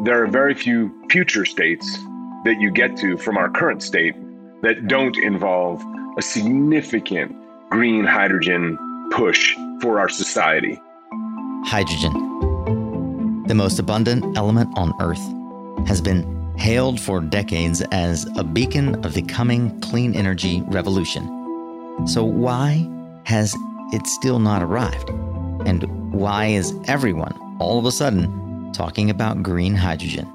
there are very few future states that you get to from our current state that don't involve a significant green hydrogen push for our society. Hydrogen, the most abundant element on Earth, has been hailed for decades as a beacon of the coming clean energy revolution. So, why has it still not arrived? And why is everyone all of a sudden talking about green hydrogen?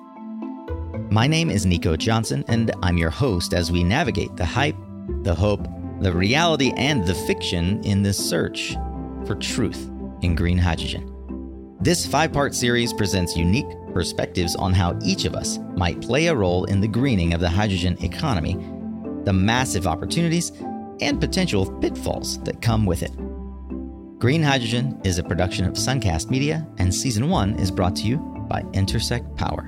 My name is Nico Johnson, and I'm your host as we navigate the hype, the hope, the reality, and the fiction in this search for truth in green hydrogen. This five part series presents unique perspectives on how each of us might play a role in the greening of the hydrogen economy, the massive opportunities and potential pitfalls that come with it. Green Hydrogen is a production of Suncast Media, and season one is brought to you by Intersect Power.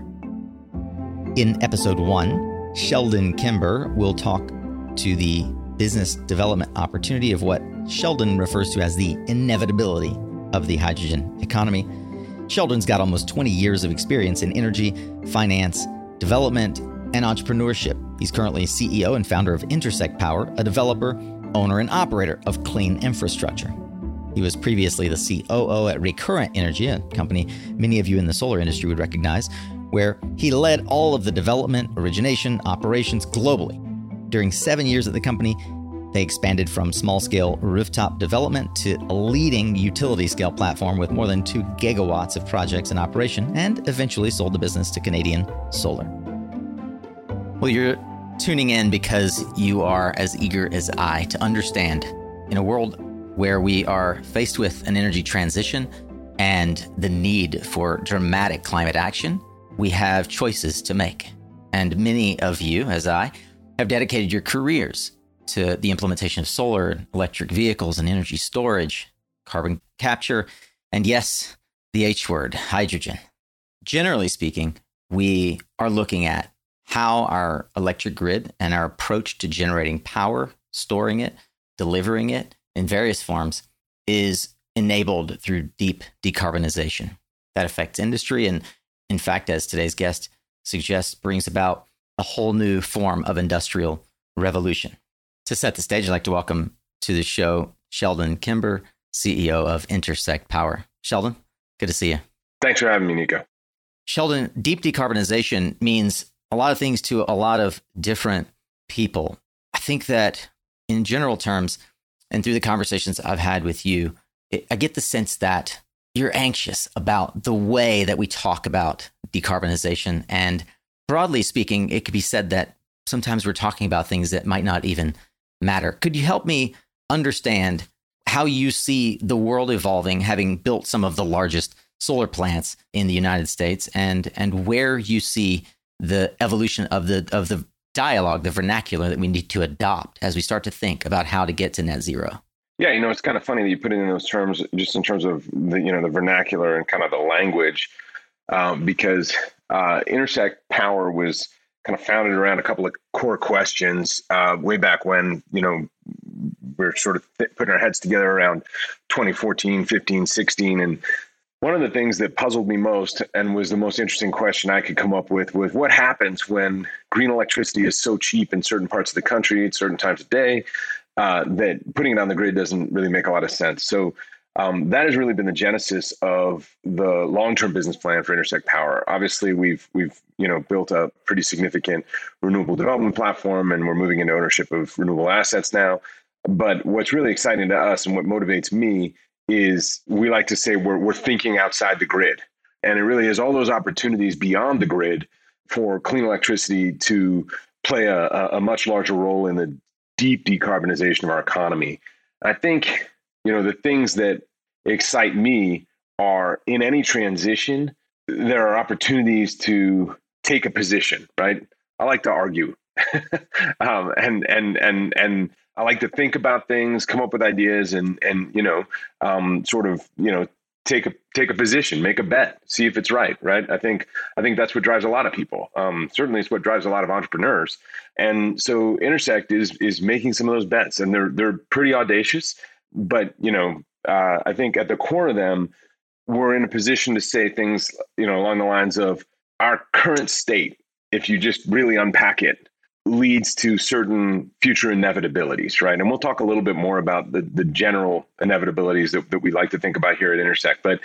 In episode one, Sheldon Kimber will talk to the business development opportunity of what Sheldon refers to as the inevitability of the hydrogen economy. Sheldon's got almost 20 years of experience in energy, finance, development, and entrepreneurship. He's currently CEO and founder of Intersect Power, a developer, owner, and operator of clean infrastructure. He was previously the COO at Recurrent Energy, a company many of you in the solar industry would recognize, where he led all of the development, origination, operations globally. During seven years at the company, they expanded from small scale rooftop development to a leading utility scale platform with more than 2 gigawatts of projects in operation and eventually sold the business to Canadian Solar. Well, you're tuning in because you are as eager as I to understand in a world where we are faced with an energy transition and the need for dramatic climate action, we have choices to make. And many of you, as I, have dedicated your careers to the implementation of solar, electric vehicles, and energy storage, carbon capture, and yes, the H word, hydrogen. Generally speaking, we are looking at how our electric grid and our approach to generating power, storing it, delivering it in various forms is enabled through deep decarbonization. That affects industry and, in fact, as today's guest suggests, brings about a whole new form of industrial revolution. To set the stage, I'd like to welcome to the show Sheldon Kimber, CEO of Intersect Power. Sheldon, good to see you. Thanks for having me, Nico. Sheldon, deep decarbonization means a lot of things to a lot of different people. I think that in general terms, and through the conversations I've had with you, it, I get the sense that you're anxious about the way that we talk about decarbonization. And broadly speaking, it could be said that sometimes we're talking about things that might not even matter. Could you help me understand how you see the world evolving, having built some of the largest solar plants in the United States, and and where you see the evolution of the of the dialogue, the vernacular that we need to adopt as we start to think about how to get to net zero? Yeah, you know, it's kind of funny that you put it in those terms, just in terms of the you know the vernacular and kind of the language, um, because uh, intersect power was kind of founded around a couple of core questions uh, way back when you know we are sort of putting our heads together around 2014 15 16 and one of the things that puzzled me most and was the most interesting question I could come up with was what happens when green electricity is so cheap in certain parts of the country at certain times of day uh, that putting it on the grid doesn't really make a lot of sense. So um, that has really been the genesis of the long-term business plan for Intersect Power. Obviously, we've we've you know built a pretty significant renewable development platform, and we're moving into ownership of renewable assets now. But what's really exciting to us and what motivates me is we like to say we're, we're thinking outside the grid. And it really is all those opportunities beyond the grid for clean electricity to play a, a much larger role in the deep decarbonization of our economy. I think, you know, the things that excite me are in any transition, there are opportunities to take a position, right? I like to argue. um, and and and and I like to think about things, come up with ideas, and and you know, um, sort of you know take a take a position, make a bet, see if it's right. Right. I think I think that's what drives a lot of people. Um, certainly, it's what drives a lot of entrepreneurs. And so, Intersect is is making some of those bets, and they're they're pretty audacious. But you know, uh, I think at the core of them, we're in a position to say things you know along the lines of our current state, if you just really unpack it, leads to certain future inevitabilities, right? And we'll talk a little bit more about the, the general inevitabilities that, that we like to think about here at Intersect. But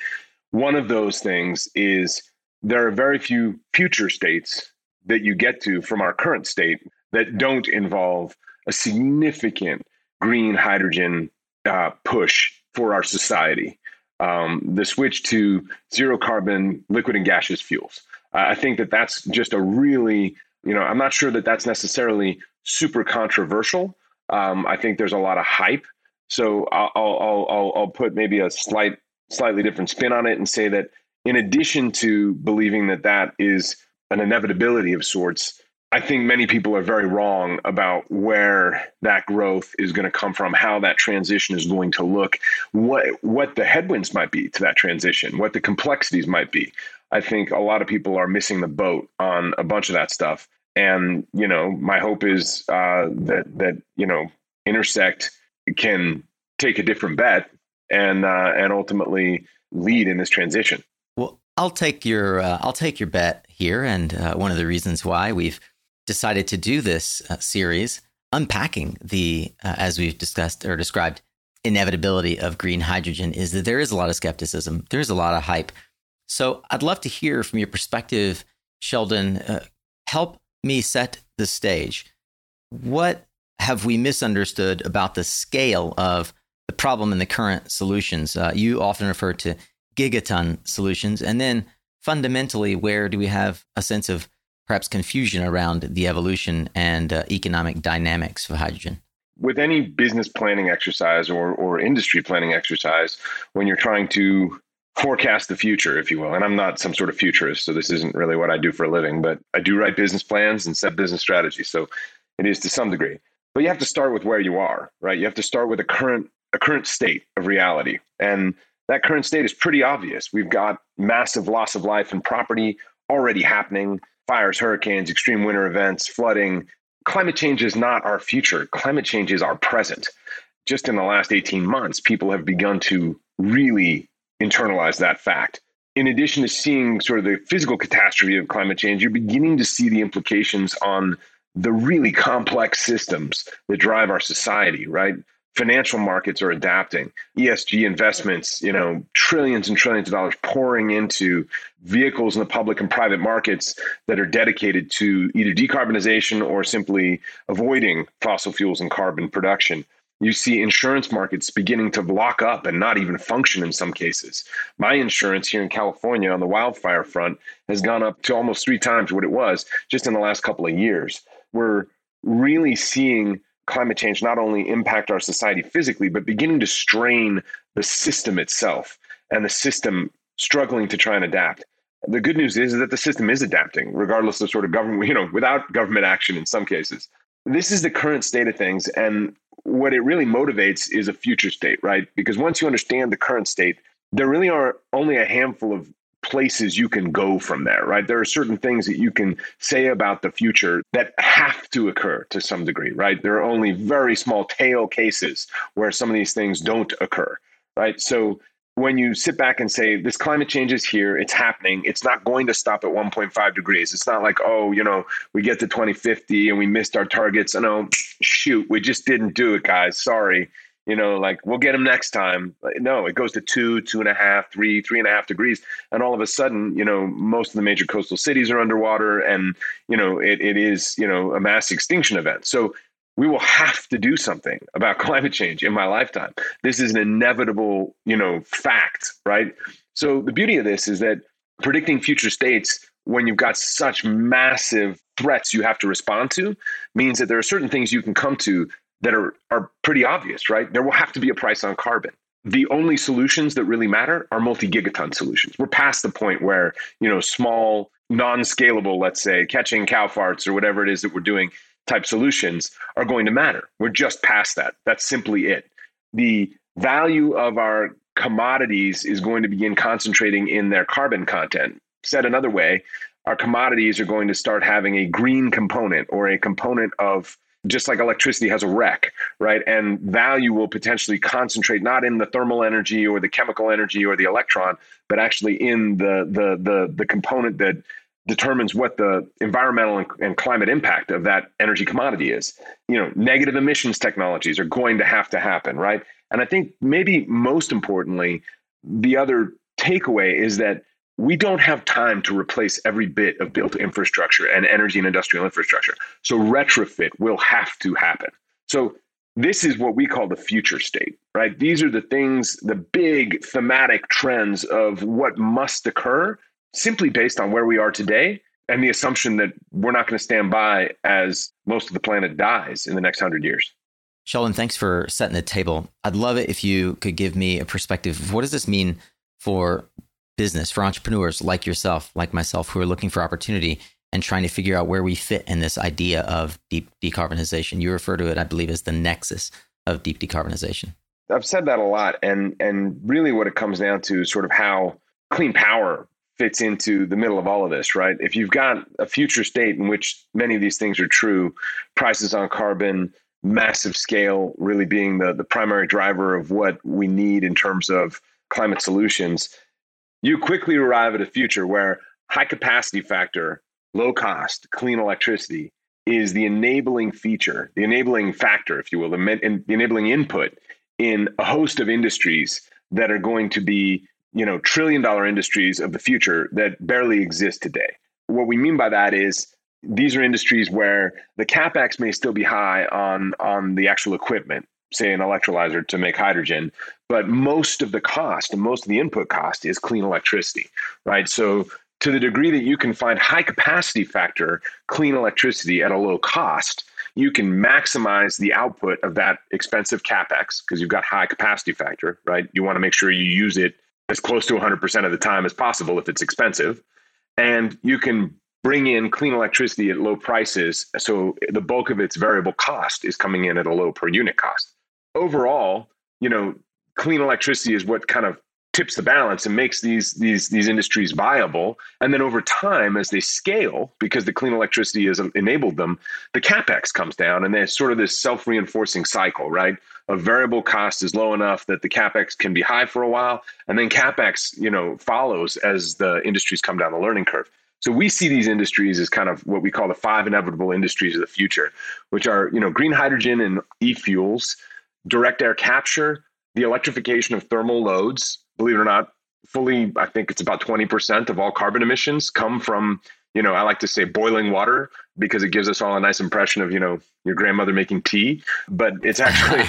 one of those things is there are very few future states that you get to from our current state that don't involve a significant green hydrogen uh, push for our society. Um, the switch to zero carbon liquid and gaseous fuels. Uh, I think that that's just a really, you know, I'm not sure that that's necessarily super controversial. Um, I think there's a lot of hype. So I'll, I'll, I'll, I'll put maybe a slight, slightly different spin on it and say that in addition to believing that that is an inevitability of sorts, I think many people are very wrong about where that growth is going to come from, how that transition is going to look, what what the headwinds might be to that transition, what the complexities might be. I think a lot of people are missing the boat on a bunch of that stuff. And you know, my hope is uh, that that you know, Intersect can take a different bet and uh, and ultimately lead in this transition. Well, I'll take your uh, I'll take your bet here, and uh, one of the reasons why we've decided to do this uh, series, unpacking the, uh, as we've discussed or described, inevitability of green hydrogen, is that there is a lot of skepticism. There's a lot of hype. So I'd love to hear from your perspective, Sheldon. Uh, help me set the stage. What have we misunderstood about the scale of the problem and the current solutions? Uh, you often refer to gigaton solutions. And then fundamentally, where do we have a sense of perhaps confusion around the evolution and uh, economic dynamics of hydrogen? With any business planning exercise or, or industry planning exercise, when you're trying to forecast the future, if you will, and I'm not some sort of futurist, so this isn't really what I do for a living, but I do write business plans and set business strategies. So it is to some degree. But you have to start with where you are, right? You have to start with a current a current state of reality. And that current state is pretty obvious. We've got massive loss of life and property already happening fires, hurricanes, extreme winter events, flooding. Climate change is not our future. Climate change is our present. Just in the last 18 months, people have begun to really internalize that fact. In addition to seeing sort of the physical catastrophe of climate change, you're beginning to see the implications on the really complex systems that drive our society, right? Financial markets are adapting esg investments you know trillions and trillions of dollars pouring into vehicles in the public and private markets that are dedicated to either decarbonization or simply avoiding fossil fuels and carbon production you see insurance markets beginning to lock up and not even function in some cases. My insurance here in California on the wildfire front has gone up to almost three times what it was just in the last couple of years. We're really seeing climate change not only impact our society physically, but beginning to strain the system itself and the system struggling to try and adapt. The good news is that the system is adapting, regardless of sort of government, you know, without government action in some cases. This is the current state of things. And what it really motivates is a future state, right? Because once you understand the current state, there really are only a handful of places you can go from there, right? There are certain things that you can say about the future that have to occur to some degree, right? There are only very small tail cases where some of these things don't occur, right? So when you sit back and say this climate change is here, it's happening, it's not going to stop at 1.5 degrees. It's not like, oh, you know, we get to 2050 and we missed our targets. And oh, no, shoot, we just didn't do it, guys. Sorry you know, like we'll get them next time. No, it goes to two, two and a half, three, three and a half degrees. And all of a sudden, you know, most of the major coastal cities are underwater and, you know, it, it is, you know, a mass extinction event. So we will have to do something about climate change in my lifetime. This is an inevitable, you know, fact, right? So the beauty of this is that predicting future states when you've got such massive threats you have to respond to means that there are certain things you can come to that are, are pretty obvious, right? There will have to be a price on carbon. The only solutions that really matter are multi-gigaton solutions. We're past the point where, you know, small, non-scalable, let's say, catching cow farts or whatever it is that we're doing type solutions are going to matter. We're just past that. That's simply it. The value of our commodities is going to begin concentrating in their carbon content. Said another way, our commodities are going to start having a green component or a component of just like electricity has a rec, right? And value will potentially concentrate not in the thermal energy or the chemical energy or the electron, but actually in the the the the component that determines what the environmental and, and, climate impact of that energy commodity is. You know, negative emissions technologies are going to have to happen, right? And I think maybe most importantly, the other takeaway is that we don't have time to replace every bit of built infrastructure and energy and industrial infrastructure. So retrofit will have to happen. So this is what we call the future state, right? These are the things, the big thematic trends of what must occur simply based on where we are today and the assumption that we're not going to stand by as most of the planet dies in the next hundred years. Sheldon, thanks for setting the table. I'd love it if you could give me a perspective of what does this mean for business, for entrepreneurs like yourself, like myself, who are looking for opportunity and trying to figure out where we fit in this idea of deep decarbonization. You refer to it, I believe, as the nexus of deep decarbonization. I've said that a lot, and and really what it comes down to is sort of how clean power fits into the middle of all of this, right? If you've got a future state in which many of these things are true, prices on carbon, massive scale really being the, the primary driver of what we need in terms of climate solutions, you quickly arrive at a future where high capacity factor, low cost, clean electricity is the enabling feature, the enabling factor, if you will, the, enabling input in a host of industries that are going to be, you know, trillion dollar industries of the future that barely exist today. What we mean by that is these are industries where the capex may still be high on on the actual equipment say an electrolyzer to make hydrogen but most of the cost and most of the input cost is clean electricity right so to the degree that you can find high capacity factor clean electricity at a low cost you can maximize the output of that expensive capex because you've got high capacity factor right you want to make sure you use it as close to 100% of the time as possible if it's expensive and you can bring in clean electricity at low prices. So the bulk of its variable cost is coming in at a low per unit cost. Overall, you know, clean electricity is what kind of tips the balance and makes these these these industries viable. And then over time as they scale because the clean electricity has enabled them the capex comes down and there's sort of this self-reinforcing cycle right? A variable cost is low enough that the capex can be high for a while and then capex you know follows as the industries come down the learning curve. So we see these industries as kind of what we call the five inevitable industries of the future, which are, you know, green hydrogen and e-fuels, direct air capture, the electrification of thermal loads. Believe it or not, fully, I think it's about 20% of all carbon emissions come from, you know, I like to say boiling water because it gives us all a nice impression of, you know, your grandmother making tea, but it's actually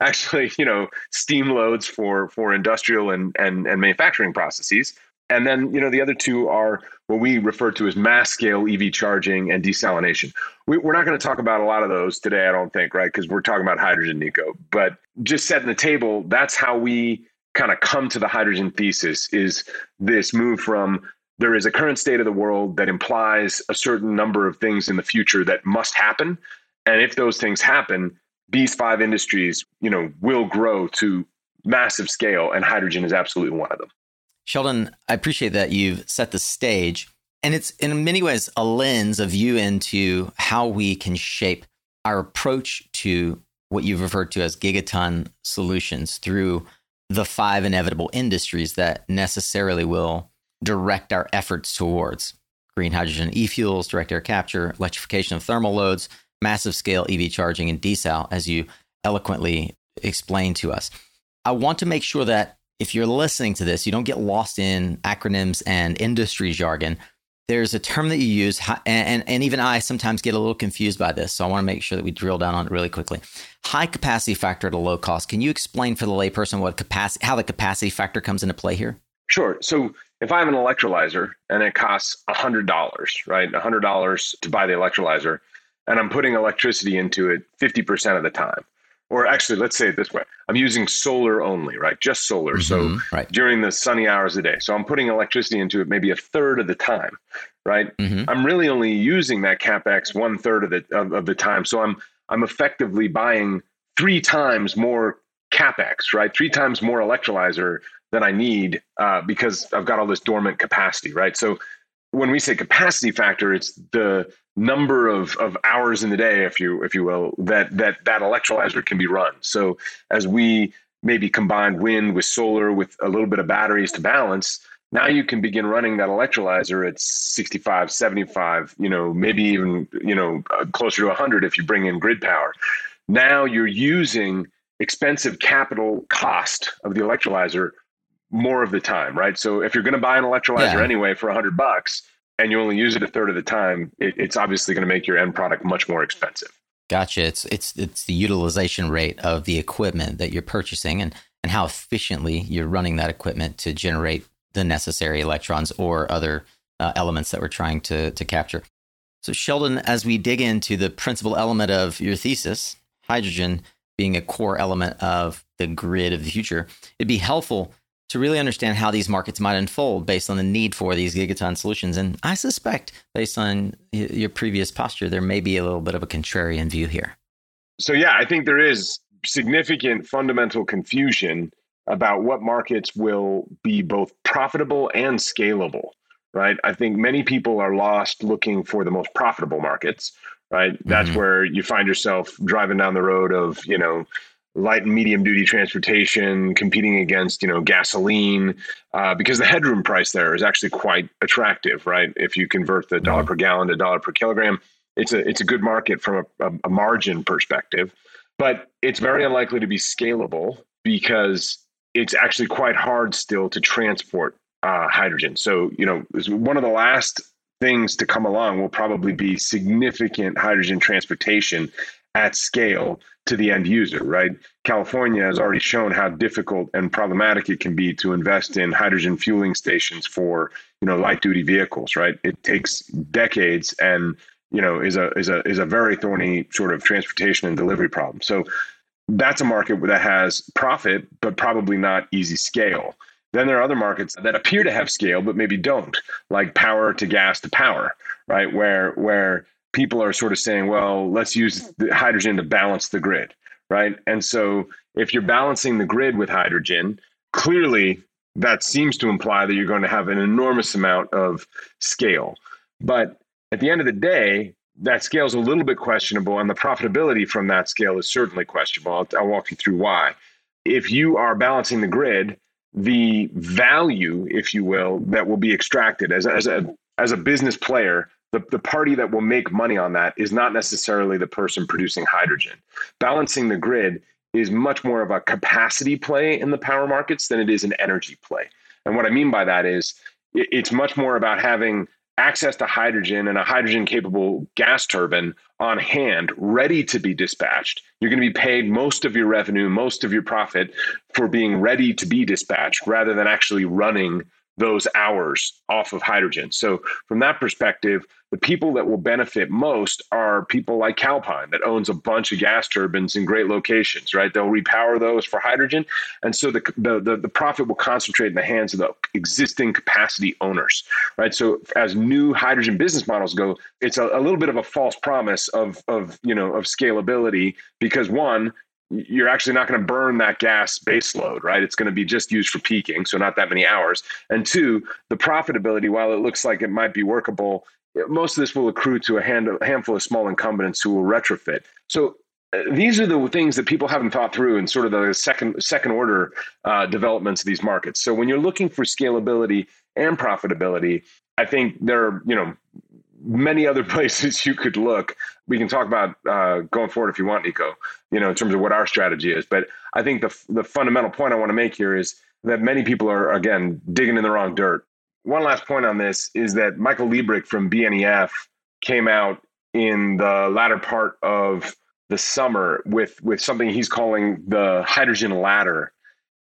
actually, you know, steam loads for for industrial and and and manufacturing processes. And then, you know, the other two are what we refer to as mass scale EV charging and desalination. We, are not going to talk about a lot of those today, I don't think, right? Because we're talking about hydrogen, Nico. But just setting the table, that's how we kind of come to the hydrogen thesis is this move from there is a current state of the world that implies a certain number of things in the future that must happen. And if those things happen, these five industries, you know, will grow to massive scale, and hydrogen is absolutely one of them. Sheldon, I appreciate that you've set the stage. And it's in many ways a lens, a view into how we can shape our approach to what you've referred to as gigaton solutions through the five inevitable industries that necessarily will direct our efforts towards green hydrogen e fuels, direct air capture, electrification of thermal loads, massive scale EV charging, and desal, as you eloquently explained to us. I want to make sure that if you're listening to this, you don't get lost in acronyms and industry jargon. There's a term that you use, and, and, even I sometimes get a little confused by this. So I want to make sure that we drill down on it really quickly. High capacity factor at a low cost. Can you explain for the layperson what capacity, how the capacity factor comes into play here? Sure. So if I have an electrolyzer and it costs $100, right? $100 to buy the electrolyzer, and I'm putting electricity into it 50% of the time or actually let's say it this way. I'm using solar only right? Just solar. Mm-hmm, so right. during the sunny hours of the day. So i'm putting electricity into it maybe a third of the time right? Mm-hmm. i'm really only using that capex one third of the of, of, the time. So i'm i'm effectively buying three times more capex right? Three times more electrolyzer than i need uh, because i've got all this dormant capacity right? So when we say capacity factor, it's the number of, of hours in the day, if you if you will, that that that electrolyzer can be run. So as we maybe combine wind with solar with a little bit of batteries to balance, now you can begin running that electrolyzer at 65 75 you know maybe even you know uh, closer to 100 if you bring in grid power now you're using expensive capital cost of the electrolyzer more of the time right so if you're going to buy an electrolyzer yeah. anyway for 100 bucks and you only use it a third of the time it, it's obviously going to make your end product much more expensive gotcha it's it's it's the utilization rate of the equipment that you're purchasing and and how efficiently you're running that equipment to generate the necessary electrons or other uh, elements that we're trying to, to capture. So, Sheldon, as we dig into the principal element of your thesis, hydrogen being a core element of the grid of the future, it'd be helpful to really understand how these markets might unfold based on the need for these gigaton solutions. And I suspect, based on your previous posture, there may be a little bit of a contrarian view here. So, yeah, I think there is significant fundamental confusion about what markets will be both profitable and scalable, right? I think many people are lost looking for the most profitable markets, right? That's mm-hmm. where you find yourself driving down the road of, you know, light and medium duty transportation competing against you know gasoline uh, because the headroom price there is actually quite attractive right if you convert the dollar mm-hmm. per gallon to dollar per kilogram it's a it's a good market from a, a margin perspective but it's very unlikely to be scalable because it's actually quite hard still to transport uh, hydrogen. So, you know, one of the last things to come along will probably be significant hydrogen transportation at scale to the end user, right? California has already shown how difficult and problematic it can be to invest in hydrogen fueling stations for, you know, light duty vehicles, right? It takes decades and, you know, is a is a is a very thorny sort of transportation and delivery problem. So that's a market that has profit, but probably not easy scale. Then there are other markets that appear to have scale, but maybe don't, like power to gas to power, right? Where where people are sort of saying, well, let's use hydrogen to balance the grid, right? And so if you're balancing the grid with hydrogen, clearly that seems to imply that you're going to have an enormous amount of scale. But at the end of the day, that scale is a little bit questionable, and the profitability from that scale is certainly questionable. I'll, I'll walk you through why. If you are balancing the grid, the value, if you will, that will be extracted as, as a as a business player, the, the party that will make money on that is not necessarily the person producing hydrogen. Balancing the grid is much more of a capacity play in the power markets than it is an energy play. And what I mean by that is it's much more about having access to hydrogen and a hydrogen capable gas turbine on hand, ready to be dispatched. You're going to be paid most of your revenue, most of your profit for being ready to be dispatched rather than actually running those hours off of hydrogen. So, from that perspective, the people that will benefit most are people like Calpine that owns a bunch of gas turbines in great locations, right? They'll repower those for hydrogen. And so the, the, the, the profit will concentrate in the hands of the existing capacity owners, right? So as new hydrogen business models go, it's a, a little bit of a false promise of, of, you know, of scalability because one, you're actually not going to burn that gas base load, right? It's going to be just used for peaking, so not that many hours. And two, the profitability, while it looks like it might be workable, most of this will accrue to a, hand, a handful of small incumbents who will retrofit. So uh, these are the things that people haven't thought through in sort of the second second order uh, developments of these markets. So when you're looking for scalability and profitability, I think there are you know many other places you could look. We can talk about uh, going forward if you want, Nico. You know, in terms of what our strategy is. But I think the the fundamental point I want to make here is that many people are again digging in the wrong dirt. One last point on this is that Michael Liebreich from BNEF came out in the latter part of the summer with with something he's calling the hydrogen ladder.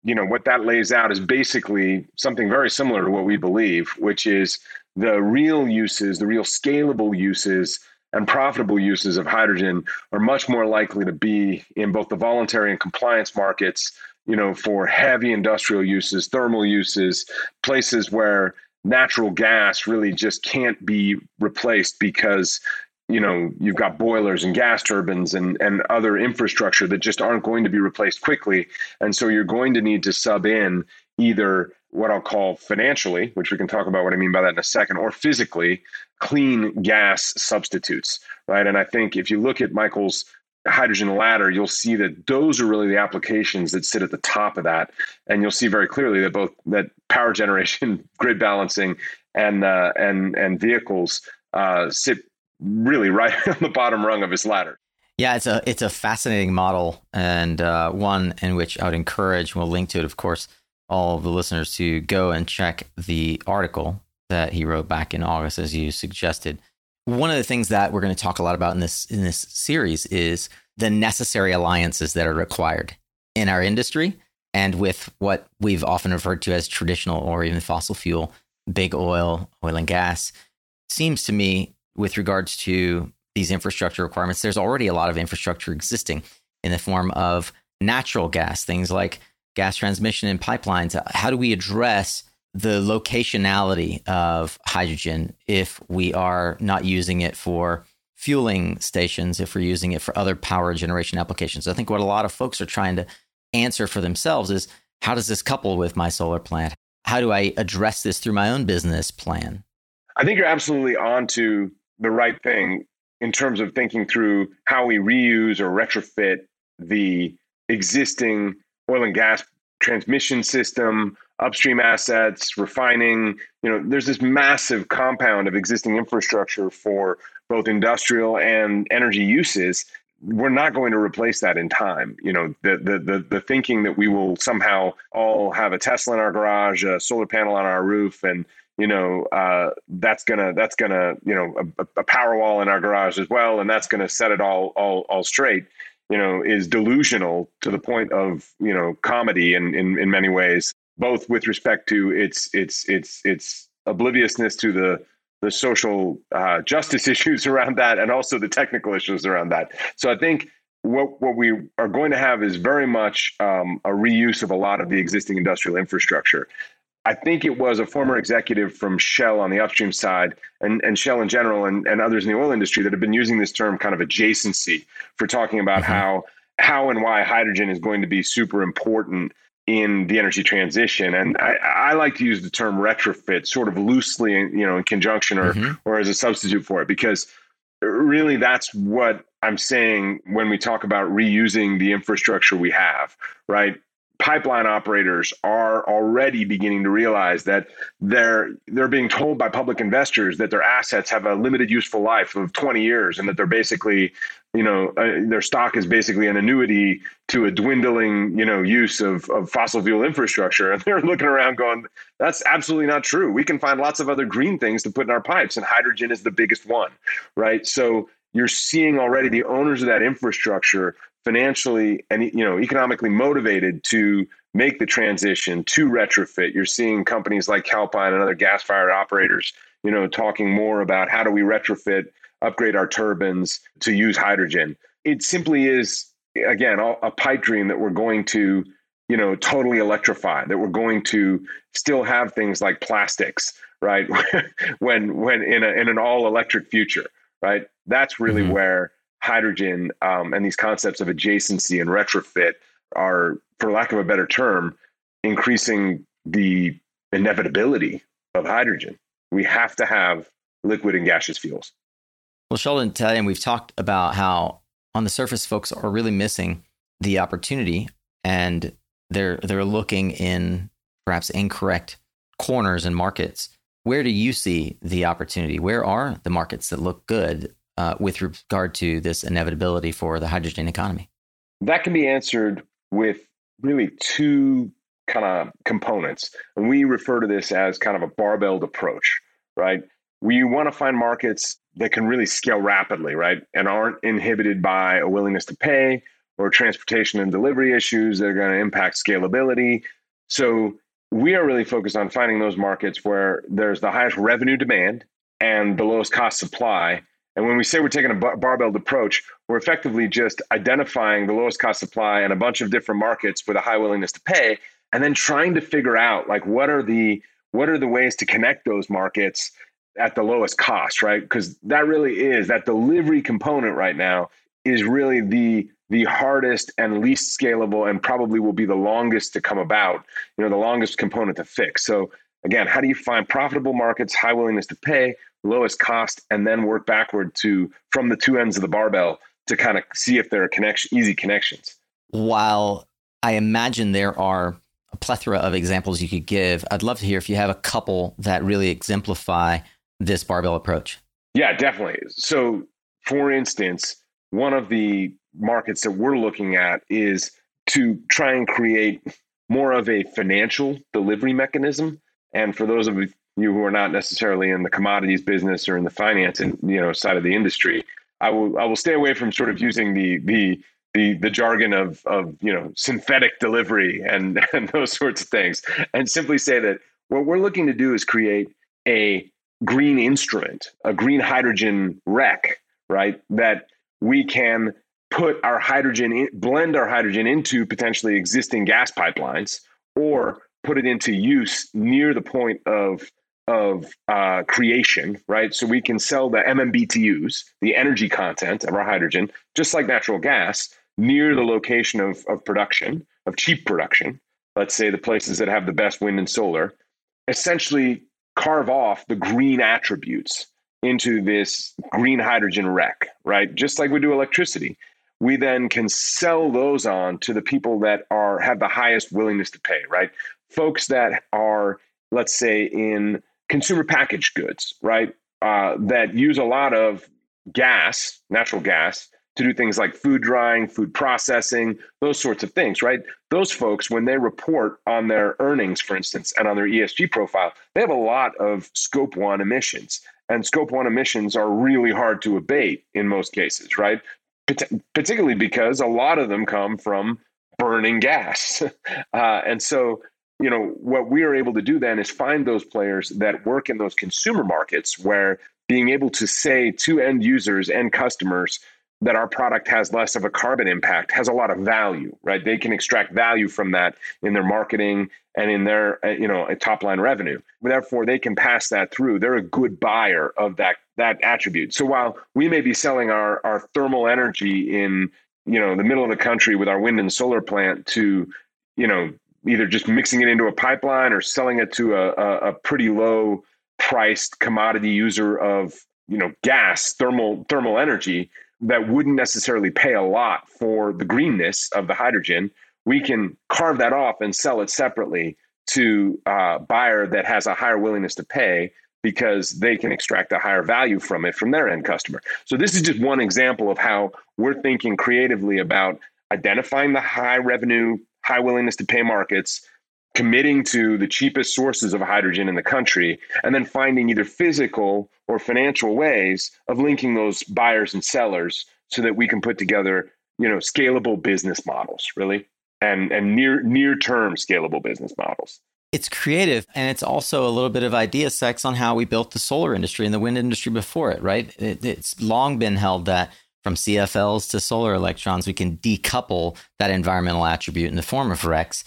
You know, what that lays out is basically something very similar to what we believe, which is the real uses, the real scalable uses and profitable uses of hydrogen are much more likely to be in both the voluntary and compliance markets, you know, for heavy industrial uses, thermal uses, places where natural gas really just can't be replaced because you know you've got boilers and gas turbines and and other infrastructure that just aren't going to be replaced quickly. And so you're going to need to sub in either what I'll call financially, which we can talk about what I mean by that in a second, or physically clean gas substitutes, right? And I think if you look at Michael's hydrogen ladder, you'll see that those are really the applications that sit at the top of that, and you'll see very clearly that both that power generation, grid balancing, and uh, and and vehicles uh, sit really right on the bottom rung of his ladder. Yeah, it's a it's a fascinating model and uh, one in which I would encourage. We'll link to it, of course, all of the listeners to go and check the article that he wrote back in August, as you suggested. One of the things that we're going to talk a lot about in this in this series is the necessary alliances that are required in our industry and with what we've often referred to as traditional or even fossil fuel, big oil, oil and gas. Seems to me, with regards to these infrastructure requirements, there's already a lot of infrastructure existing in the form of natural gas, things like gas transmission and pipelines. How do we address the locationality of hydrogen if we are not using it for fueling stations, if we're using it for other power generation applications? I think what a lot of folks are trying to answer for themselves is how does this couple with my solar plant? How do I address this through my own business plan? I think you're absolutely on to the right thing in terms of thinking through how we reuse or retrofit the existing oil and gas transmission system, upstream assets, refining. You know, there's this massive compound of existing infrastructure for both industrial and energy uses. We're not going to replace that in time. You know, the the the, the thinking that we will somehow all have a Tesla in our garage, a solar panel on our roof, and you know uh, that's gonna that's gonna you know a, a power wall in our garage as well and that's gonna set it all all all straight you know is delusional to the point of you know comedy in in, in many ways both with respect to its its its its obliviousness to the the social uh, justice issues around that and also the technical issues around that so i think what what we are going to have is very much um, a reuse of a lot of the existing industrial infrastructure. I think it was a former executive from Shell on the upstream side and, and Shell in general and, and others in the oil industry that have been using this term kind of adjacency for talking about mm-hmm. how how and why hydrogen is going to be super important in the energy transition. And I, I like to use the term retrofit sort of loosely, you know, in conjunction or mm-hmm. or as a substitute for it, because really that's what I'm saying when we talk about reusing the infrastructure we have, right? Pipeline operators are already beginning to realize that they're they're being told by public investors that their assets have a limited useful life of 20 years and that they're basically you know uh, their stock is basically an annuity to a dwindling you know use of, of fossil fuel infrastructure. And they're looking around going that's absolutely not true. We can find lots of other green things to put in our pipes and hydrogen is the biggest one right? So you're seeing already the owners of that infrastructure financially and you know economically motivated to make the transition to retrofit. You're seeing companies like Calpine and other gas-fired operators, you know, talking more about how do we retrofit, upgrade our turbines to use hydrogen. It simply is again a pipe dream that we're going to you know totally electrify that we're going to still have things like plastics right when when in a in an all electric future right that's really mm-hmm. where hydrogen um, and these concepts of adjacency and retrofit are, for lack of a better term, increasing the inevitability of hydrogen. We have to have liquid and gaseous fuels. Well, Sheldon, today we've talked about how on the surface folks are really missing the opportunity and they're they're looking in perhaps incorrect corners and markets. Where do you see the opportunity? Where are the markets that look good uh, with regard to this inevitability for the hydrogen economy? That can be answered with really two kind of components. And we refer to this as kind of a barbelled approach, right? We want to find markets that can really scale rapidly, right? And aren't inhibited by a willingness to pay or transportation and delivery issues that are going to impact scalability. So we are really focused on finding those markets where there's the highest revenue demand and the lowest cost supply and when we say we're taking a barbelled approach, we're effectively just identifying the lowest cost supply in a bunch of different markets with a high willingness to pay, and then trying to figure out like what are the what are the ways to connect those markets at the lowest cost, right? Because that really is that delivery component right now is really the the hardest and least scalable and probably will be the longest to come about, you know, the longest component to fix. So again, how do you find profitable markets, high willingness to pay, lowest cost, and then work backward to from the two ends of the barbell to kind of see if there are connection, easy connections. While I imagine there are a plethora of examples you could give, I'd love to hear if you have a couple that really exemplify this barbell approach. Yeah, definitely. So, for instance, one of the markets that we're looking at is to try and create more of a financial delivery mechanism. And for those of you who are not necessarily in the commodities business or in the finance and you know side of the industry, I will I will stay away from sort of using the the the the jargon of of you know synthetic delivery and and those sorts of things, and simply say that what we're looking to do is create a green instrument, a green hydrogen REC, right? That we can put our hydrogen, in, blend our hydrogen into potentially existing gas pipelines, or put it into use near the point of of uh, creation, right? So we can sell the MMBTUs, the energy content of our hydrogen, just like natural gas, near the location of, of production, of cheap production. Let's say the places that have the best wind and solar, essentially carve off the green attributes into this green hydrogen REC, right? Just like we do electricity. We then can sell those on to the people that are have the highest willingness to pay, right? Folks that are, let's say, in consumer packaged goods, right? Uh, that use a lot of gas, natural gas, to do things like food drying, food processing, those sorts of things, right? Those folks, when they report on their earnings, for instance, and on their ESG profile, they have a lot of scope one emissions. And scope one emissions are really hard to abate in most cases, right? particularly because a lot of them come from burning gas. uh, and so you know what we are able to do then is find those players that work in those consumer markets where being able to say to end users and customers that our product has less of a carbon impact has a lot of value right? They can extract value from that in their marketing and in their uh, you know top line revenue. Therefore they can pass that through. They're a good buyer of that that attribute. So while we may be selling our our thermal energy in you know the middle of the country with our wind and solar plant to you know either just mixing it into a pipeline or selling it to a, a, a pretty low priced commodity user of you know gas thermal thermal energy that wouldn't necessarily pay a lot for the greenness of the hydrogen we can carve that off and sell it separately to a buyer that has a higher willingness to pay because they can extract a higher value from it from their end customer. So this is just one example of how we're thinking creatively about identifying the high revenue high willingness to pay markets, committing to the cheapest sources of hydrogen in the country, and then finding either physical or financial ways of linking those buyers and sellers so that we can put together, you know, scalable business models, really, and and near near term scalable business models. It's creative and it's also a little bit of idea sex on how we built the solar industry and the wind industry before it, right? It, it's long been held that from CFLs to solar electrons, we can decouple that environmental attribute in the form of RECs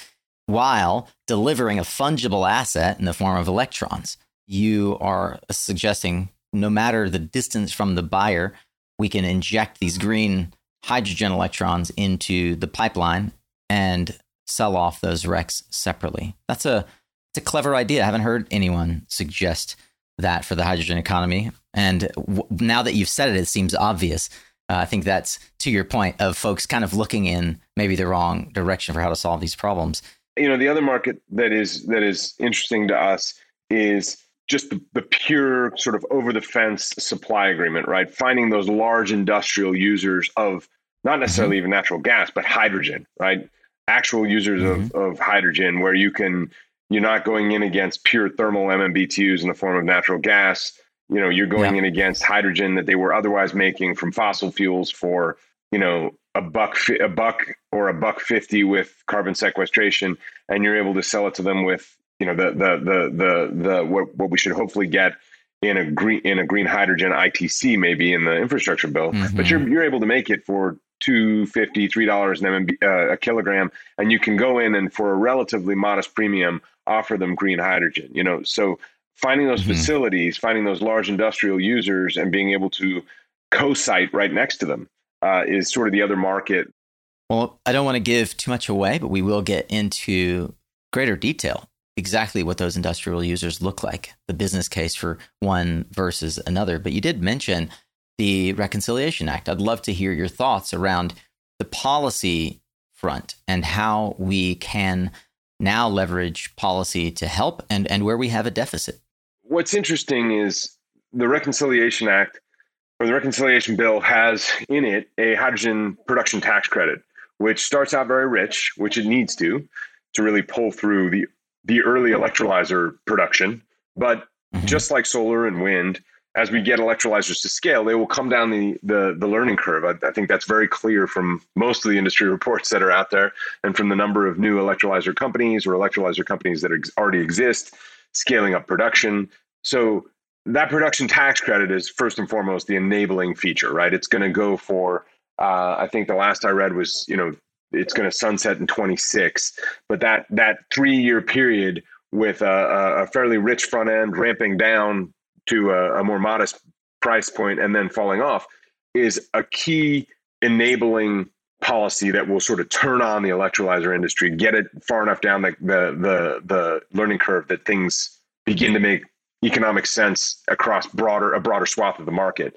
while delivering a fungible asset in the form of electrons. You are suggesting no matter the distance from the buyer, we can inject these green hydrogen electrons into the pipeline and sell off those RECs separately. That's a it's a clever idea. I haven't heard anyone suggest that for the hydrogen economy. And w- now that you've said it, it seems obvious. Uh, I think that's to your point of folks kind of looking in maybe the wrong direction for how to solve these problems. You know, the other market that is that is interesting to us is just the, the pure sort of over the fence supply agreement, right? Finding those large industrial users of not necessarily mm-hmm. even natural gas, but hydrogen, right? Actual users mm-hmm. of, of hydrogen where you can, you're not going in against pure thermal MMBTUs in the form of natural gas you know you're going yeah. in against hydrogen that they were otherwise making from fossil fuels for you know a buck a buck or a buck 50 with carbon sequestration and you're able to sell it to them with you know the the the the the what, what we should hopefully get in a green in a green hydrogen ITC maybe in the infrastructure bill mm-hmm. but you're you're able to make it for two fifty three dollars an MMB, uh, a kilogram and you can go in and for a relatively modest premium offer them green hydrogen you know so finding those mm-hmm. facilities, finding those large industrial users, and being able to co-site right next to them uh, is sort of the other market. Well, I don't want to give too much away, but we will get into greater detail exactly what those industrial users look like, the business case for one versus another. But you did mention the Reconciliation Act. I'd love to hear your thoughts around the policy front and how we can now leverage policy to help and, and where we have a deficit. What's interesting is the Reconciliation Act or the Reconciliation Bill has in it a hydrogen production tax credit, which starts out very rich, which it needs to, to really pull through the, the early electrolyzer production. But mm-hmm. just like solar and wind, as we get electrolyzers to scale, they will come down the the, the learning curve. I, I, think that's very clear from most of the industry reports that are out there, and from the number of new electrolyzer companies or electrolyzer companies that ex- already exist scaling up production. So that production tax credit is first and foremost the enabling feature, right? It's going to go for uh, I think the last I read was you know it's going to sunset in 26, but that that three year period with a, a fairly rich front end ramping down to a, a more modest price point and then falling off is a key enabling policy that will sort of turn on the electrolyzer industry, get it far enough down the the the, the learning curve that things begin to make economic sense across broader a broader swath of the market.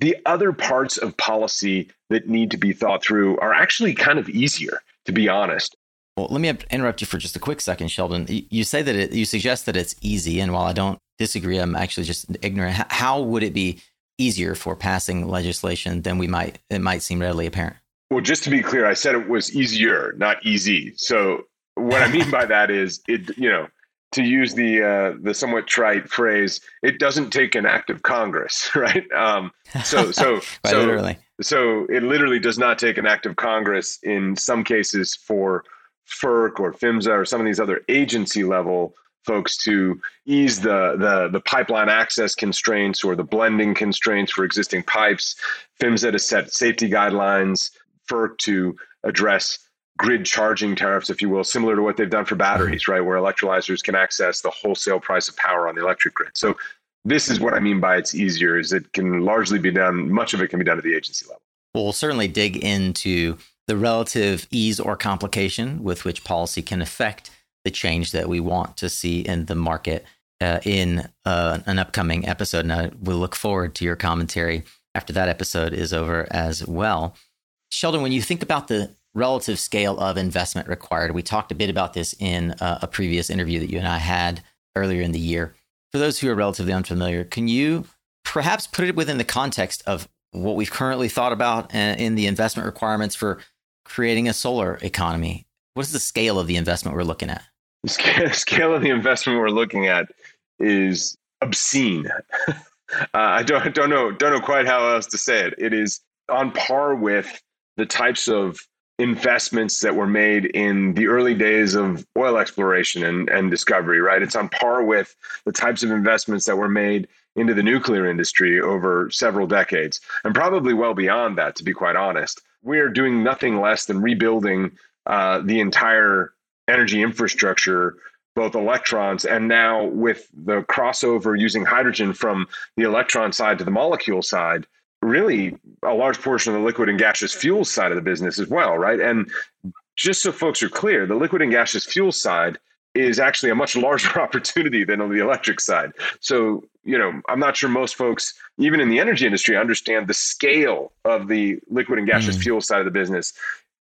The other parts of policy that need to be thought through are actually kind of easier, to be honest. Well, let me interrupt you for just a quick second, Sheldon. You say that it, you suggest that it's easy, and while I don't disagree, I'm actually just ignorant. How would it be easier for passing legislation than we might it might seem readily apparent? Well, just to be clear, I said it was easier, not easy. So what I mean by that is it, you know, to use the uh, the somewhat trite phrase, it doesn't take an act of Congress, right? Um, so so so literally. so it literally does not take an act of Congress in some cases for FERC or PHMSA or some of these other agency level folks to ease the, the, the pipeline access constraints or the blending constraints for existing pipes, PHMSA to set safety guidelines, FERC to address grid charging tariffs, if you will, similar to what they've done for batteries, right, where electrolyzers can access the wholesale price of power on the electric grid. So this is what I mean by it's easier, is it can largely be done, much of it can be done at the agency level. Well, we'll certainly dig into the relative ease or complication with which policy can affect the change that we want to see in the market uh, in uh, an upcoming episode. And I will look forward to your commentary after that episode is over as well. Sheldon, when you think about the relative scale of investment required, we talked a bit about this in uh, a previous interview that you and I had earlier in the year. For those who are relatively unfamiliar, can you perhaps put it within the context of what we've currently thought about uh, in the investment requirements for creating a solar economy. What is the scale of the investment we're looking at? The scale of the investment we're looking at is obscene. uh, I don't don't know don't know quite how else to say it. It is on par with the types of investments that were made in the early days of oil exploration and, and discovery, right? It's on par with the types of investments that were made into the nuclear industry over several decades, and probably well beyond that, to be quite honest we are doing nothing less than rebuilding uh, the entire energy infrastructure, both electrons and now with the crossover using hydrogen from the electron side to the molecule side. Really, a large portion of the liquid and gaseous fuel side of the business as well, right? And just so folks are clear, the liquid and gaseous fuel side is actually a much larger opportunity than on the electric side. So you know, I'm not sure most folks, even in the energy industry, understand the scale of the liquid and gaseous mm. fuel side of the business.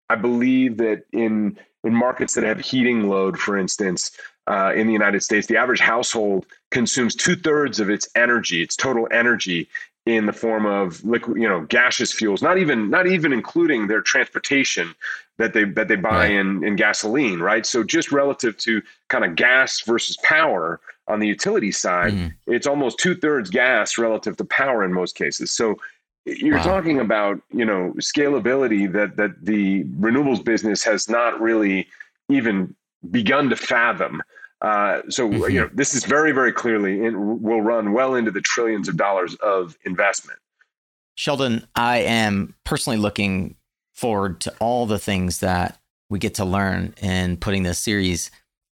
I believe that in in markets that have heating load, for instance, uh, in the United States, the average household consumes two thirds of its energy, its total energy, in the form of liquid, you know, gaseous fuels. Not even not even including their transportation that they that they buy right. in in gasoline, right? So just relative to kind of gas versus power on the utility side, mm. it's almost two thirds gas relative to power in most cases. So you're wow. talking about you know scalability that that the renewables business has not really even begun to fathom. Uh, so mm-hmm. you know this is very very clearly in, will run well into the trillions of dollars of investment. Sheldon, I am personally looking forward to all the things that we get to learn in putting this series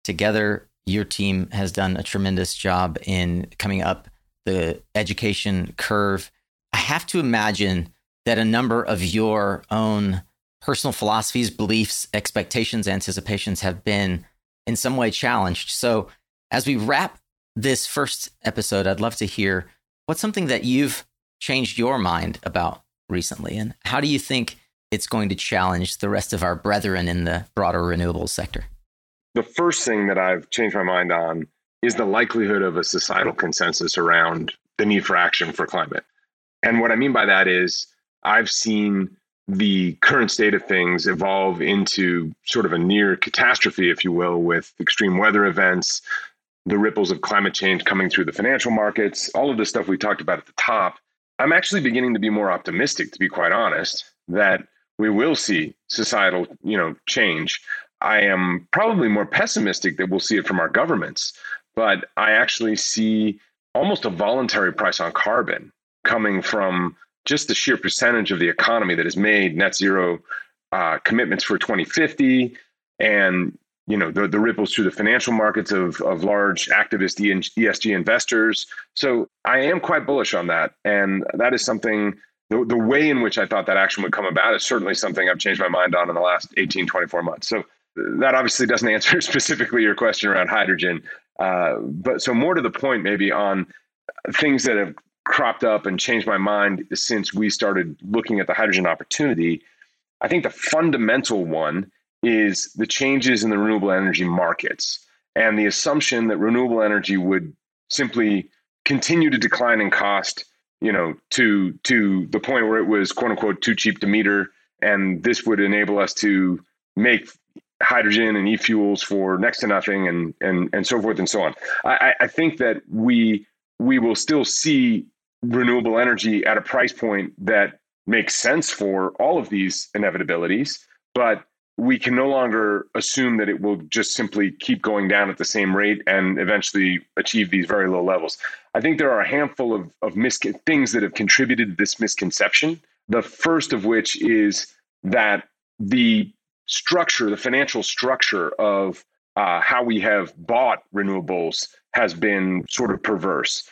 together your team has done a tremendous job in coming up the education curve. I have to imagine that a number of your own personal philosophies, beliefs, expectations, anticipations have been in some way challenged. So, as we wrap this first episode, I'd love to hear what's something that you've changed your mind about recently? And how do you think it's going to challenge the rest of our brethren in the broader renewables sector? The first thing that I've changed my mind on is the likelihood of a societal consensus around the need for action for climate. And what I mean by that is I've seen the current state of things evolve into sort of a near catastrophe, if you will, with extreme weather events, the ripples of climate change coming through the financial markets, all of the stuff we talked about at the top. I'm actually beginning to be more optimistic, to be quite honest, that we will see societal, you know, change. I am probably more pessimistic that we'll see it from our governments, but I actually see almost a voluntary price on carbon coming from just the sheer percentage of the economy that has made net zero uh, commitments for 2050 and you know the, the ripples through the financial markets of, of large activist ESG investors. So I am quite bullish on that, and that is something. The, the way in which I thought that action would come about is certainly something I've changed my mind on in the last 18, 24 months. So that obviously doesn't answer specifically your question around hydrogen, uh, but so more to the point, maybe on things that have cropped up and changed my mind since we started looking at the hydrogen opportunity. I think the fundamental one is the changes in the renewable energy markets and the assumption that renewable energy would simply continue to decline in cost, you know, to to the point where it was quote unquote too cheap to meter, and this would enable us to make hydrogen and e-fuels for next to nothing and and and so forth and so on. I, I think that we we will still see renewable energy at a price point that makes sense for all of these inevitabilities, but we can no longer assume that it will just simply keep going down at the same rate and eventually achieve these very low levels. I think there are a handful of, of things that have contributed to this misconception. The first of which is that the structure, the financial structure of uh, how we have bought renewables has been sort of perverse.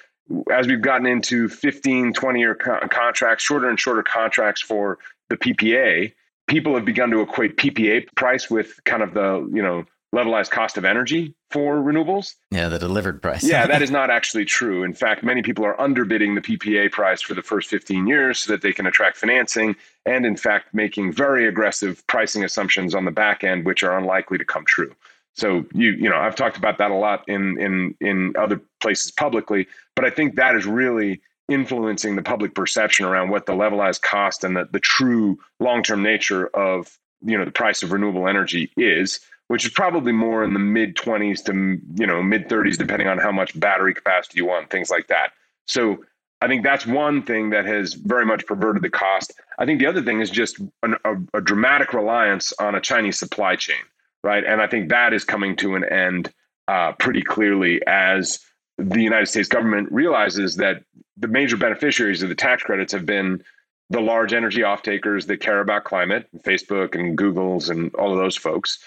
As we've gotten into 15, 20 year co- contracts, shorter and shorter contracts for the PPA, people have begun to equate PPA price with kind of the, you know, levelized cost of energy for renewables. Yeah, the delivered price. yeah, that is not actually true. In fact, many people are underbidding the PPA price for the first 15 years so that they can attract financing and in fact making very aggressive pricing assumptions on the back end which are unlikely to come true. So you you know, I've talked about that a lot in in in other places publicly, but I think that is really influencing the public perception around what the levelized cost and the, the true long-term nature of you know the price of renewable energy is which is probably more in the mid 20s to you know mid 30s depending on how much battery capacity you want things like that. So i think that's one thing that has very much perverted the cost. I think the other thing is just an, a, a dramatic reliance on a chinese supply chain right and i think that is coming to an end uh, pretty clearly as the united states government realizes that the major beneficiaries of the tax credits have been the large energy off takers that care about climate, Facebook and Google's and all of those folks,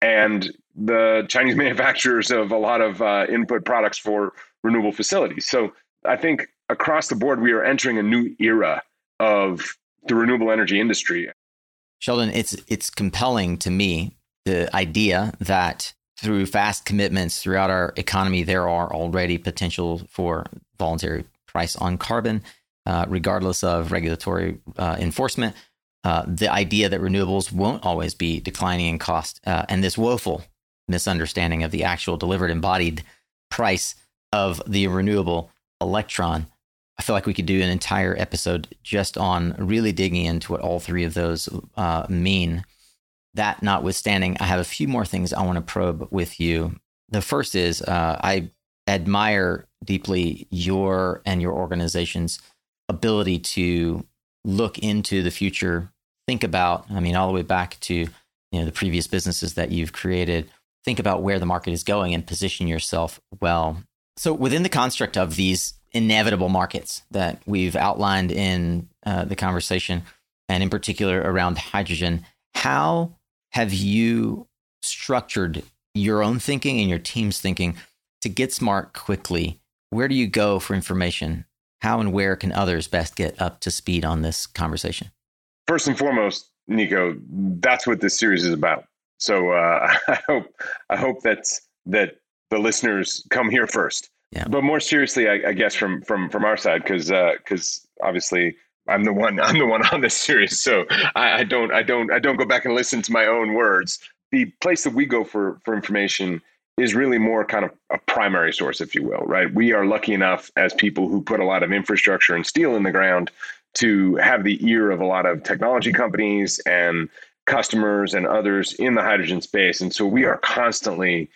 and the Chinese manufacturers of a lot of uh, input products for renewable facilities. So I think across the board, we are entering a new era of the renewable energy industry. Sheldon, it's it's compelling to me the idea that through fast commitments throughout our economy, there are already potential for voluntary price on carbon, uh, regardless of regulatory uh, enforcement. Uh, the idea that renewables won't always be declining in cost, uh, and this woeful misunderstanding of the actual delivered embodied price of the renewable electron. I feel like we could do an entire episode just on really digging into what all three of those uh, mean. That notwithstanding, I have a few more things I want to probe with you. The first is uh, I admire deeply your and your organization's ability to look into the future think about, I mean, all the way back to you know the previous businesses that you've created. Think about where the market is going and position yourself well. So within the construct of these inevitable markets that we've outlined in uh, the conversation, and in particular around hydrogen, how have you structured your own thinking and your team's thinking to get smart quickly? Where do you go for information? How and where can others best get up to speed on this conversation? first and foremost, Nico, that's what this series is about. So uh, I hope I hope that's that the listeners come here first. Yeah. But more seriously, I, I guess from from from our side, because because uh, obviously I'm the one I'm the one on this series, so I, I, don't I don't I don't go back and listen to my own words. The place that we go for for information is really more kind of a primary source, if you will, right? We are lucky enough as people who put a lot of infrastructure and steel in the ground to have the ear of a lot of technology companies and customers and others in the hydrogen space. And so we are constantly,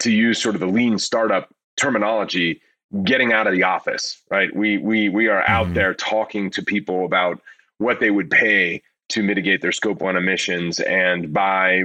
to use sort of the lean startup terminology, getting out of the office, right? We we we are out mm-hmm. there talking to people about what they would pay to mitigate their scope one emissions and buy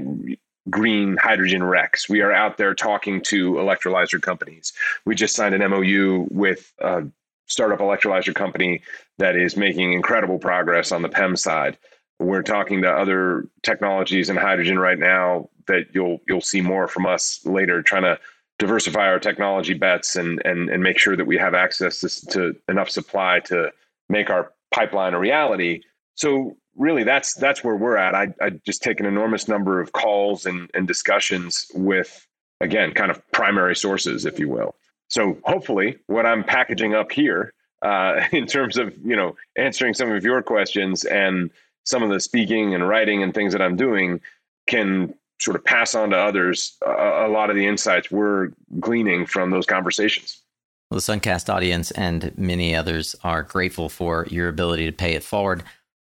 green hydrogen RECs. We are out there talking to electrolyzer companies. We just signed an MOU with a startup electrolyzer company that is making incredible progress on the PEM side. We're talking to other technologies in hydrogen right now that you'll you'll see more from us later, trying to diversify our technology bets and and and make sure that we have access to, to enough supply to make our pipeline a reality. So really that's that's where we're at. I, I just take an enormous number of calls and, and discussions with again kind of primary sources, if you will. So hopefully, what I'm packaging up here uh, in terms of you know answering some of your questions and some of the speaking and writing and things that I'm doing can sort of pass on to others a, a lot of the insights we're gleaning from those conversations. Well, the Suncast audience and many others are grateful for your ability to pay it forward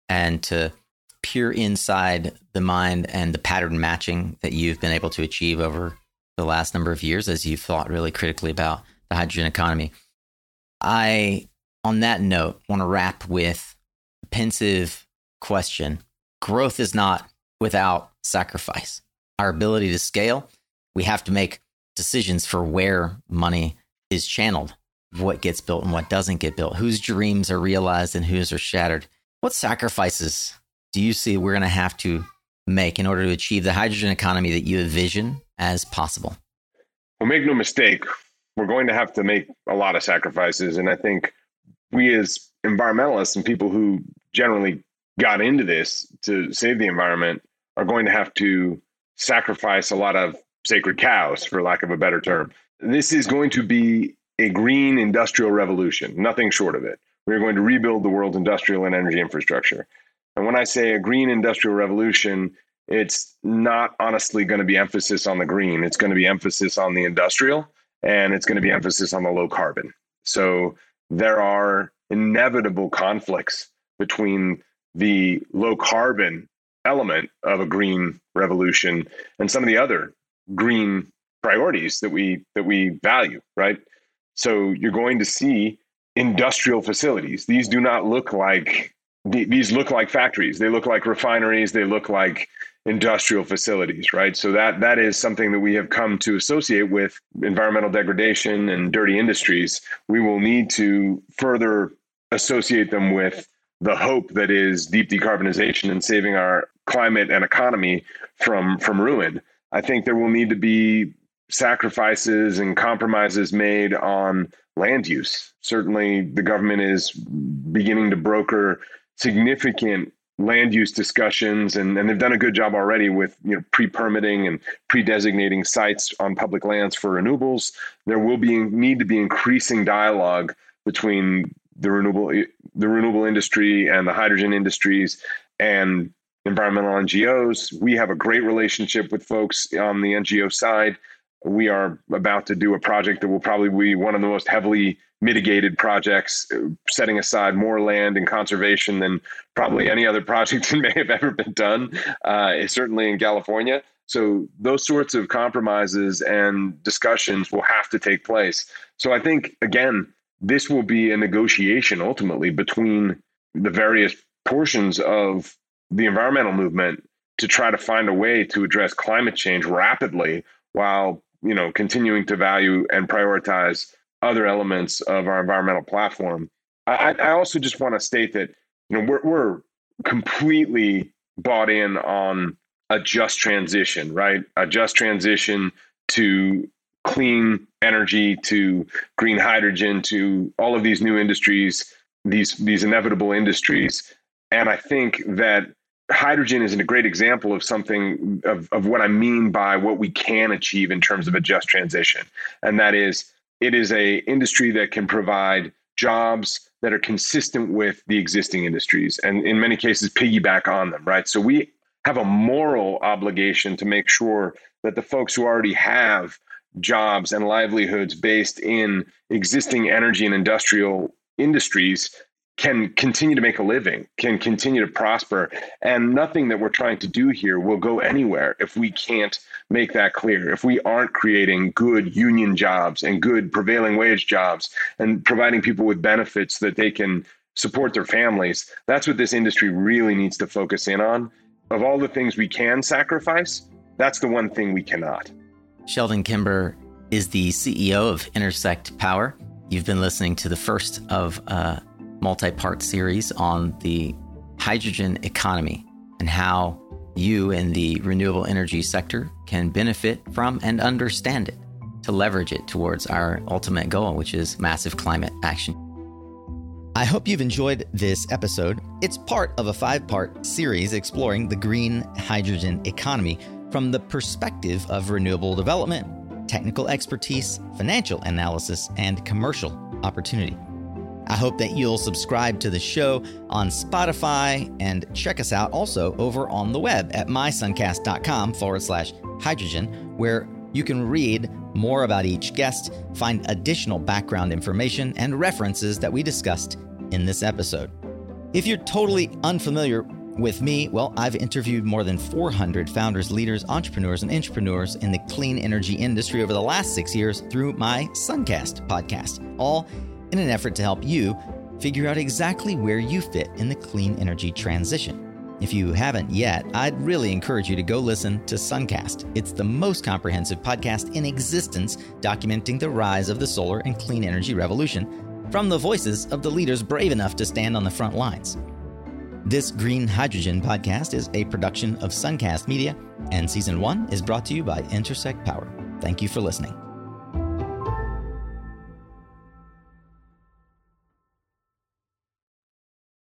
and to peer inside the mind and the pattern matching that you've been able to achieve over the last number of years as you've thought really critically about the hydrogen economy. I, on that note, want to wrap with a pensive question. Growth is not without sacrifice. Our ability to scale, we have to make decisions for where money is channeled, what gets built and what doesn't get built, whose dreams are realized and whose are shattered. What sacrifices do you see we're going to have to make in order to achieve the hydrogen economy that you envision as possible? Well, make no mistake, we're going to have to make a lot of sacrifices. And I think we, as environmentalists and people who generally got into this to save the environment, are going to have to sacrifice a lot of sacred cows, for lack of a better term. This is going to be a green industrial revolution, nothing short of it. We are going to rebuild the world's industrial and energy infrastructure. And when I say a green industrial revolution, it's not honestly going to be emphasis on the green. It's going to be emphasis on the industrial and it's going to be emphasis on the low carbon. So there are inevitable conflicts between the low carbon element of a green revolution and some of the other green priorities that we that we value, right? So you're going to see industrial facilities. These do not look like these look like factories. They look like refineries. They look like industrial facilities, right? So that that is something that we have come to associate with environmental degradation and dirty industries. We will need to further associate them with the hope that is deep decarbonization and saving our climate and economy from from ruin. I think there will need to be sacrifices and compromises made on land use. Certainly, the government is beginning to broker significant land use discussions and, and they've done a good job already with you know pre-permitting and pre-designating sites on public lands for renewables there will be need to be increasing dialogue between the renewable the renewable industry and the hydrogen industries and environmental NGOs we have a great relationship with folks on the NGO side we are about to do a project that will probably be one of the most heavily mitigated projects, setting aside more land and conservation than probably any other project that may have ever been done, uh, certainly in California. So those sorts of compromises and discussions will have to take place. So I think, again, this will be a negotiation ultimately between the various portions of the environmental movement to try to find a way to address climate change rapidly while you know continuing to value and prioritize other elements of our environmental platform. I, I also just want to state that you know we're, we're completely bought in on a just transition, right? A just transition to clean energy, to green hydrogen, to all of these new industries, these these inevitable industries. And I think that hydrogen is a great example of something of, of what I mean by what we can achieve in terms of a just transition. And that is it is a industry that can provide jobs that are consistent with the existing industries and in many cases piggyback on them, right? So we have a moral obligation to make sure that the folks who already have jobs and livelihoods based in existing energy and industrial industries can continue to make a living, can continue to prosper. And nothing that we're trying to do here will go anywhere if we can't make that clear. If we aren't creating good union jobs and good prevailing wage jobs and providing people with benefits that they can support their families, that's what this industry really needs to focus in on. Of all the things we can sacrifice, that's the one thing we cannot. Sheldon Kimber is the CEO of Intersect Power. You've been listening to the first of a multi part series on the hydrogen economy and how you in the renewable energy sector can benefit from and understand it to leverage it towards our ultimate goal, which is massive climate action. I hope you've enjoyed this episode. It's part of a five part series exploring the green hydrogen economy from the perspective of renewable development, technical expertise, financial analysis, and commercial opportunity. I hope that you'll subscribe to the show on Spotify and check us out also over on the web at mysuncast.com forward slash hydrogen, where you can read more about each guest, find additional background information, and references that we discussed in this episode. If you're totally unfamiliar with me, well, I've interviewed more than 400 founders, leaders, entrepreneurs, and entrepreneurs in the clean energy industry over the last six years through my Suncast podcast, all in an effort to help you figure out exactly where you fit in the clean energy transition. If you haven't yet, I'd really encourage you to go listen to Suncast. It's the most comprehensive podcast in existence documenting the rise of the solar and clean energy revolution from the voices of the leaders brave enough to stand on the front lines. This Green Hydrogen podcast is a production of Suncast Media, and season one is brought to you by Intersect Power. Thank you for listening.